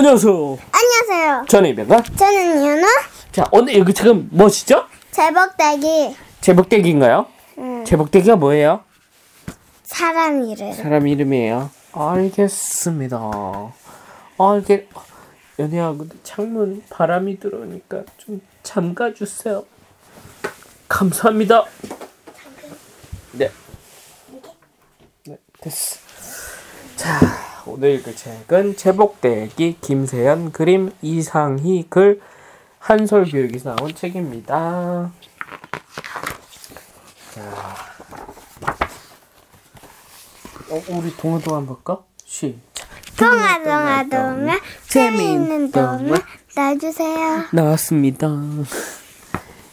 안녕하세요. 안녕하세요. 저는 이병가. 저는 윤호. 자, 오늘 이거 지금 뭐시죠? 제복대기 제복대기인가요? 음, 제복대기가 뭐예요? 사람 이름. 사람 이름이에요. 알겠습니다. 아, 이게 연희야, 근데 창문 바람이 들어오니까 좀 잠가 주세요. 감사합니다. 네. 네, 됐어. 자, 오늘 읽을 책은 제복대기 김세연 그림 이상희 글 한솔 교육에서 나온 책입니다. 자, 어, 우리 동화 동화 볼까? 시작. 동아 동아 동아 재미있는 동아 놔주세요. 나왔습니다.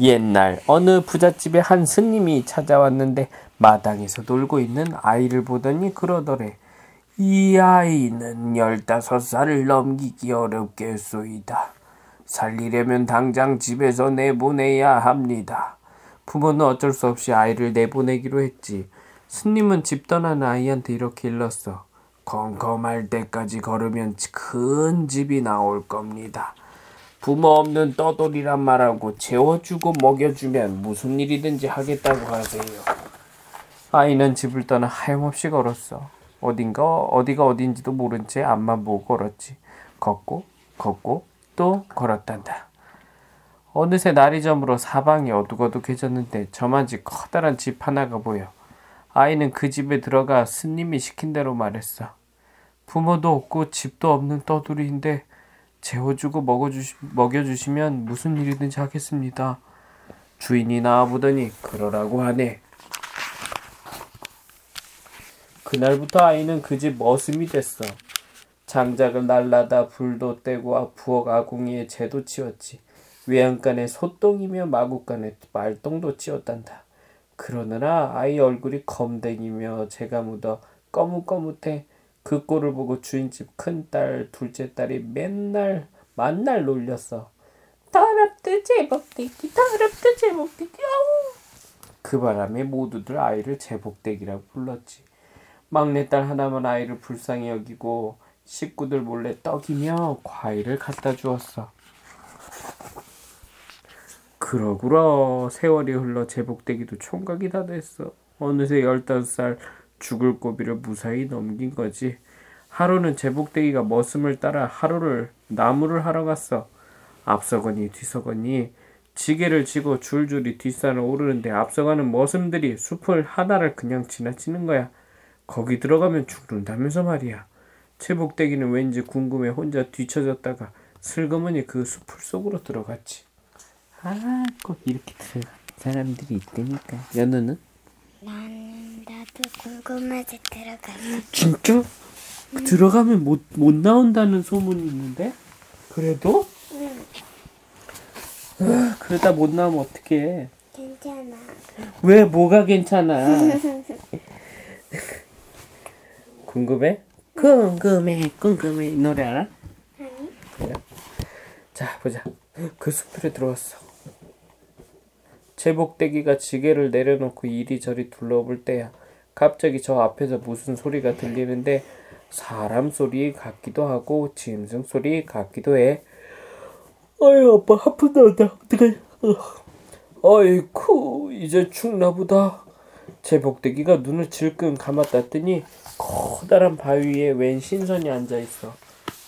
옛날 어느 부잣집에 한 스님이 찾아왔는데 마당에서 놀고 있는 아이를 보더니 그러더래. 이 아이는 열다섯 살을 넘기기 어렵겠소이다. 살리려면 당장 집에서 내보내야 합니다. 부모는 어쩔 수 없이 아이를 내보내기로 했지. 스님은 집 떠난 아이한테 이렇게 일렀어. 컴컴할 때까지 걸으면 큰 집이 나올 겁니다. 부모 없는 떠돌이란 말하고 재워주고 먹여주면 무슨 일이든지 하겠다고 하세요. 아이는 집을 떠나 하염없이 걸었어. 어딘가 어디가 어딘지도 모른 채 앞만 보고 걸었지. 걷고 걷고 또 걸었단다. 어느새 날이 저물어 사방이 어둑어둑해졌는데 저만치 커다란 집 하나가 보여. 아이는 그 집에 들어가 스님이 시킨 대로 말했어. 부모도 없고 집도 없는 떠돌이인데 재워주고 먹어주시, 먹여주시면 무슨 일이든지 하겠습니다. 주인이 나와보더니 그러라고 하네. 그날부터 아이는 그 집 머슴이 됐어. 장작을 날라다 불도 떼고 부엌 아궁이에 재도 치웠지. 외양간에 소똥이며 마구간에 말똥도 치웠단다. 그러느라 아이 얼굴이 검댕이며 재가 묻어 꺼뭇꺼뭇해 그 꼴을 보고 주인집 큰딸, 둘째 딸이 맨날 만날 놀렸어. 더럽드 제복대기, 더럽드 제복대기, 아우. 그 바람에 모두들 아이를 제복대기라고 불렀지. 막내딸 하나만 아이를 불쌍히 여기고 식구들 몰래 떡이며 과일을 갖다 주었어. 그러구러 세월이 흘러 제복대기도 총각이 다 됐어. 어느새 열다섯 살 죽을 고비를 무사히 넘긴 거지. 하루는 제복대기가 머슴을 따라 하루를 나무를 하러 갔어. 앞서거니 뒤서거니 지게를 지고 줄줄이 뒷산을 오르는데 앞서가는 머슴들이 숲을 하나를 그냥 지나치는 거야. 거기 들어가면 죽는다면서 말이야. 제복대기는 왠지 궁금해 혼자 뒤쳐졌다가 슬그머니 그 숲을 속으로 들어갔지. 아, 꼭 이렇게 들어가는 사람들이 있다니까. 연우는? 나는 나도 궁금해서 들어가는. 진짜? 들어가면 못, 못 나온다는 소문이 있는데? 그래도? 아, 그러다 못 나오면 어떡해. 괜찮아. 왜 뭐가 괜찮아? 궁금해? 궁금해, 궁금해. 이 노래 알아? 그래. 자, 보자. 그 숲에 들어왔어. 제복대기가 지게를 내려놓고 이리저리 둘러볼 때야. 갑자기 저 앞에서 무슨 소리가 들리는데 사람 소리 같기도 하고 짐승 소리 같기도 해. 아유 아빠 하품 나온다. 어떡하냐. 아이쿠 이제 죽나 보다. 제 복대기가 눈을 질끈 감았다더니 커다란 바위 위에 웬 신선이 앉아 있어.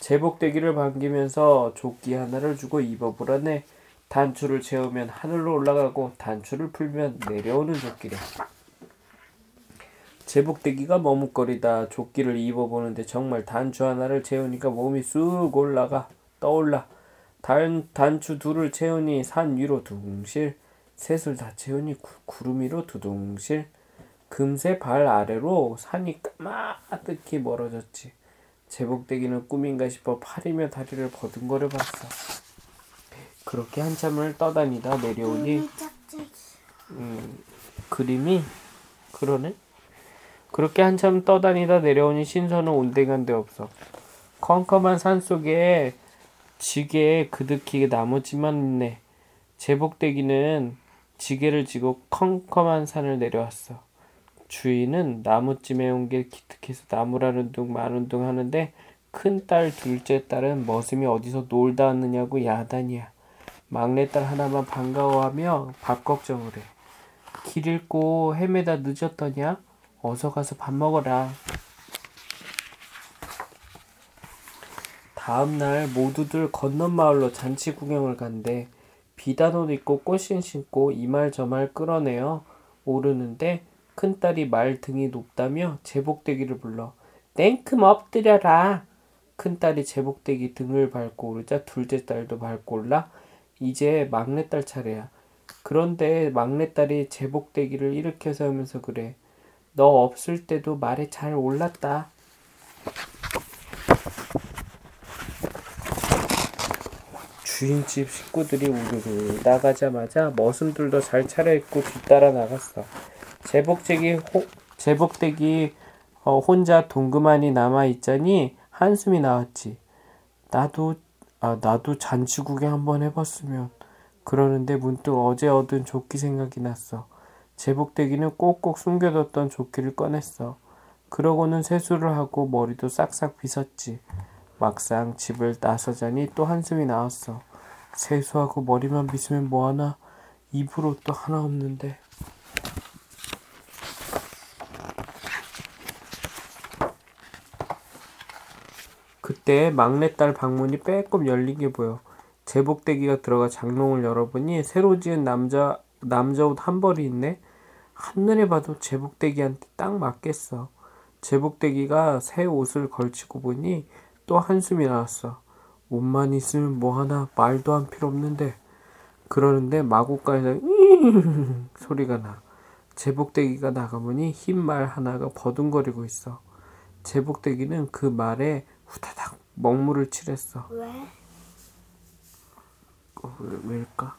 제 복대기를 반기면서 조끼 하나를 주고 입어보라네. 단추를 채우면 하늘로 올라가고 단추를 풀면 내려오는 조끼래. 제복대기가 머뭇거리다 조끼를 입어보는데 정말 단추 하나를 채우니까 몸이 쑥 올라가 떠올라. 단, 단추 둘을 채우니 산 위로 둥실. 셋을 다 채우니 구, 구름 위로 두둥실. 금세 발 아래로 산이 까마득히 멀어졌지. 제복대기는 꿈인가 싶어 팔이며 다리를 버둥거려 봤어. 그렇게 한참을 떠다니다 내려오니 음, 그림이 그러네. 그렇게 한참 떠다니다 내려오니 신선은 온데간데 없어. 컴컴한 산 속에 지게에 그득히 나머지만 있네. 제복대기는 지게를 지고 컴컴한 산을 내려왔어. 주인은 나무찜에 온게 기특해서 나무라는 둥 마는 둥 하는데 큰 딸, 둘째 딸은 머슴이 어디서 놀다 왔느냐고 야단이야. 막내딸 하나만 반가워하며 밥 걱정을 해. 길 잃고 헤매다 늦었더냐? 어서 가서 밥 먹어라. 다음 날 모두들 건넌 마을로 잔치 구경을 간대. 비단 옷 입고 꽃신 신고 이말저말 끌어내어 오르는데 큰딸이 말 등이 높다며 제복대기를 불러 땡큼 엎드려라. 큰딸이 제복대기 등을 밟고 오르자 둘째 딸도 밟고 올라 이제 막내딸 차례야. 그런데 막내딸이 제복대기를 일으켜 세우면서 그래. 너 없을 때도 말에 잘 올랐다. 주인집 식구들이 우르르 나가자마자 머슴들도 잘 차려입고 뒤따라 나갔어. 제복대기 호, 제복대기 어, 혼자 동그만히 남아 있자니 한숨이 나왔지. 나도 아 나도 잔치 구경 한번 해봤으면 그러는데 문득 어제 얻은 조끼 생각이 났어. 제복대기는 꼭꼭 숨겨뒀던 조끼를 꺼냈어. 그러고는 세수를 하고 머리도 싹싹 빗었지. 막상 집을 나서자니 또 한숨이 나왔어. 세수하고 머리만 빗으면 뭐하나 입을 옷도 하나 없는데. 그때 막내딸 방문이 빼꼼 열린 게 보여. 제복대기가 들어가 장롱을 열어보니 새로 지은 남자 남자 옷 한 벌이 있네. 한눈에 봐도 제복대기한테 딱 맞겠어. 제복대기가 새 옷을 걸치고 보니 또 한숨이 나왔어. 옷만 있으면 뭐하나 말도 한 필요 없는데. 그러는데 마구간에서 소리가 나. 제복대기가 나가보니 흰 말 하나가 버둥거리고 있어. 제복대기는 그 말에 후다닥 먹물을 칠했어. 왜? 어, 왜, 왜일까?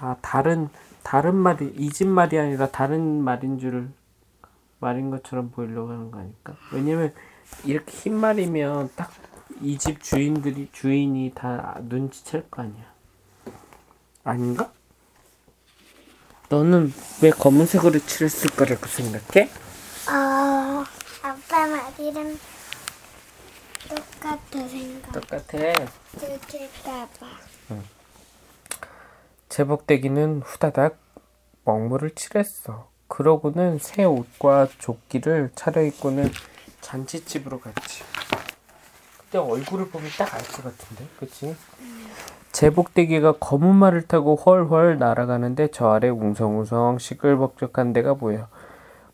아 다른 다른 말이 이 집 말이 아니라 다른 말인 줄 말인 것처럼 보이려고 하는 거 아닐까? 왜냐면 이렇게 흰 말이면 딱 이 집 주인들이 주인이 다 눈치챌 거 아니야. 아닌가? 너는 왜 검은색으로 칠했을 거라고 생각해? 어, 아빠 말이랑 똑같아 생각. 똑같아. 들킬까봐. 제복대기는 후다닥 먹물을 칠했어. 그러고는 새 옷과 조끼를 차려입고는 잔치집으로 갔지. 그때 얼굴을 보면 딱 알 것 같은데, 그치? 제복대기가 검은 말을 타고 훨훨 날아가는데 저 아래 웅성웅성 시끌벅적한 데가 보여.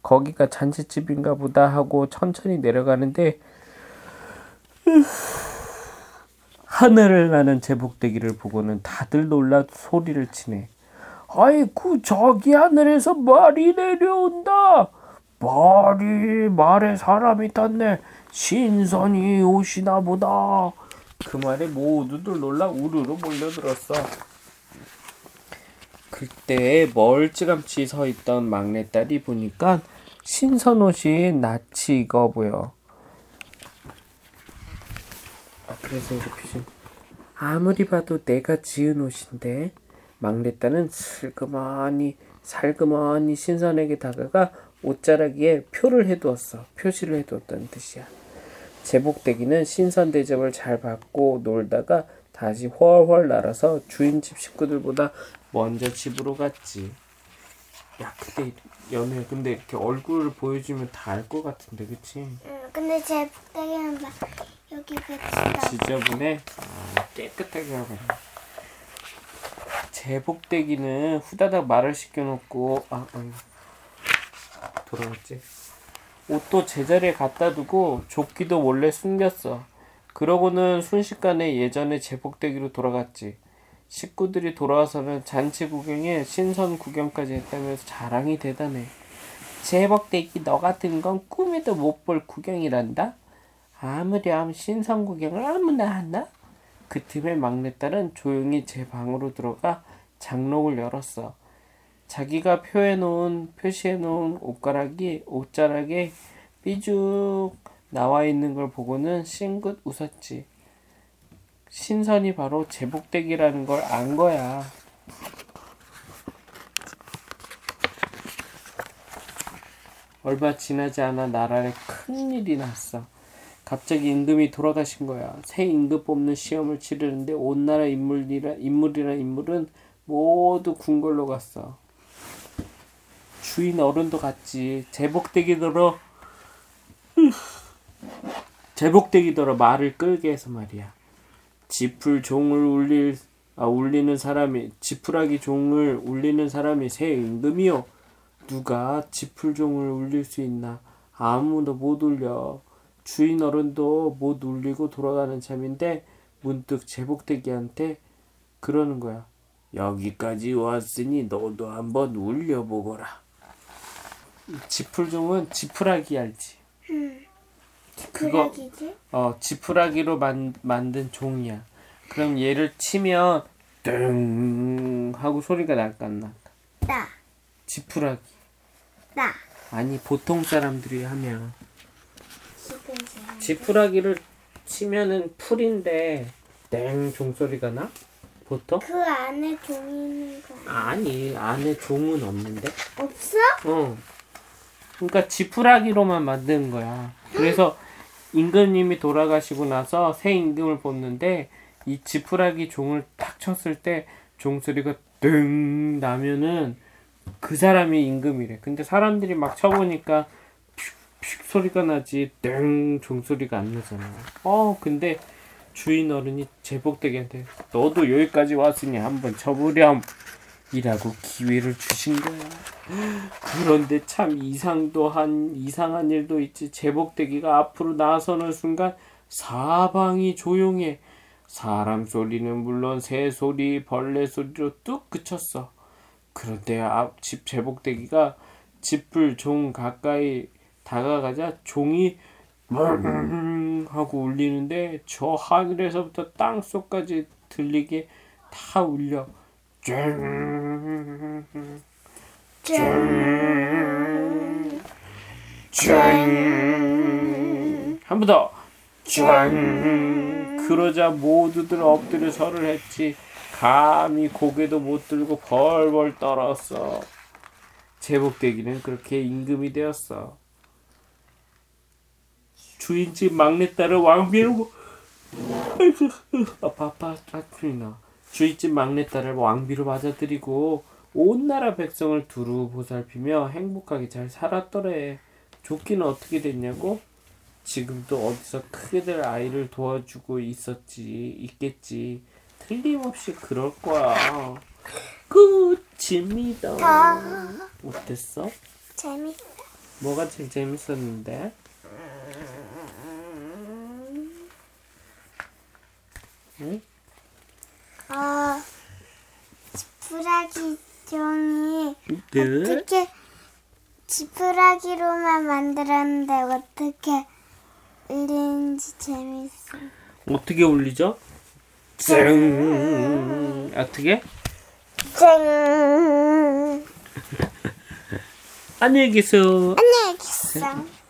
거기가 잔치집인가 보다 하고 천천히 내려가는데 하늘을 나는 제복대기를 보고는 다들 놀라 소리를 치네. 아이쿠 저기 하늘에서 말이 내려온다. 말이 말에 사람이 탔네. 신선이 오시나 보다. 그 말에 모두들 놀라 우르르 몰려들었어. 그때 멀찌감치 서 있던 막내딸이 보니까 신선 옷이 낯이 익어 보여. 좀 아무리 봐도 내가 지은 옷인데 막내 딸은 슬그머니 살그머니 신선에게 다가가 옷자락에 표를 해두었어. 표시를 해두었다는 뜻이야. 제복대기는 신선 대접을 잘 받고 놀다가 다시 훨훨 날아서 주인집 식구들보다 먼저 집으로 갔지. 야, 근데 연애 근데 이렇게 얼굴을 보여주면 다 알 것 같은데, 그치? 응, 근데 제 복대기는 막 여기 붙이다. 지저분해? 아, 깨끗하게 하고. 제복대기는 후다닥 말을 시켜놓고 아, 아 돌아왔지. 옷도 제자리에 갖다 두고 조끼도 몰래 숨겼어. 그러고는 순식간에 예전에 제복대기로 돌아갔지. 식구들이 돌아와서는 잔치 구경에 신선 구경까지 했다면서 자랑이 대단해. 제복대기 너 같은 건 꿈에도 못 볼 구경이란다 아무렴 신선 구경을 아무나 하나? 그 틈에 막내딸은 조용히 제 방으로 들어가 장롱을 열었어. 자기가 표해놓은 표시해놓은 옷가락이 옷자락에 삐죽 나와 있는 걸 보고는 싱긋 웃었지. 신선이 바로 제복대기라는 걸 안 거야. 얼마 지나지 않아 나라에 큰 일이 났어. 갑자기 임금이 돌아가신 거야. 새 임금 뽑는 시험을 치르는데 온 나라 인물이라 인물이라 인물은 모두 궁궐로 갔어. 주인 어른도 갔지. 제복대기 들어 제복대기 들어 말을 끌게 해서 말이야. 지풀 종을 울릴 아 울리는 사람이 지푸라기 종을 울리는 사람이 새 임금이요. 누가 지풀 종을 울릴 수 있나? 아무도 못 울려. 주인 어른도 못 울리고 돌아가는 참인데 문득 제복대기한테 그러는 거야. 여기까지 왔으니 너도 한번 울려보거라. 지풀종은 지푸라기 알지? 그거 그러기지? 어 지푸라기로 만, 만든 종이야. 그럼 얘를 치면 ตึ 하고 소리가 날까 안 날까? 나, 지푸라기. 나. 아니 보통 사람들이 하면. 지푸라기를 치면은 풀인데 땡 종소리가 나? 보통? 그 안에 종이 있는 거 아니 안에 종은 없는데. 없어? 어. 그러니까 지푸라기로만 만든 거야. 그래서 임금님이 돌아가시고 나서 새 임금을 뽑는데 이 지푸라기 종을 딱 쳤을 때 종소리가 ตึ 나면은 그 사람이 임금이래. 근데 사람들이 막 쳐보니까 픽픽 소리가 나지 ตึ 종소리가 안 나잖아. 어 근데 주인 어른이 제복대기한테 너도 여기까지 왔으니 한번 쳐보렴 이라고 기회를 주신 거야. 그런데 참 이상도 한 이상한 일도 있지. 제복대기가 앞으로 나서는 순간 사방이 조용해. 사람 소리는 물론 새 소리, 벌레 소리로 뚝 그쳤어. 그런데 앞집 제복대기가 집불 종 가까이 다가가자 종이 멍 하고 울리는데 저 하늘에서부터 땅 속까지 들리게 다 울려. 쨍. 쨍. 한 번 더. 쨍. 그러자 모두들 엎드려 절을 했지. 감히 고개도 못 들고 벌벌 떨었어. 제복대기는 그렇게 임금이 되었어. 주인집 막내딸을 왕비로 아파 아파 아프리나 주인집 막내딸을 왕비로 맞아들이고 온 나라 백성을 두루 보살피며 행복하게 잘 살았더래. 좋기는 어떻게 됐냐고? 지금도 어디서 크게 될 아이를 도와주고 있었지, 있겠지. 틀림없이 그럴 거야. 끝입니다. 어땠어? 재밌어. 뭐가 제일 재밌었는데? 응? 어, 지푸라기 종이 네. 어떻게 지푸라기로만 만들었는데 어떻게 울리는지 재밌어. 어떻게 울리죠? 쨍. 어떻게? 쨍. 안녕히 계세요. 안녕히 계세요.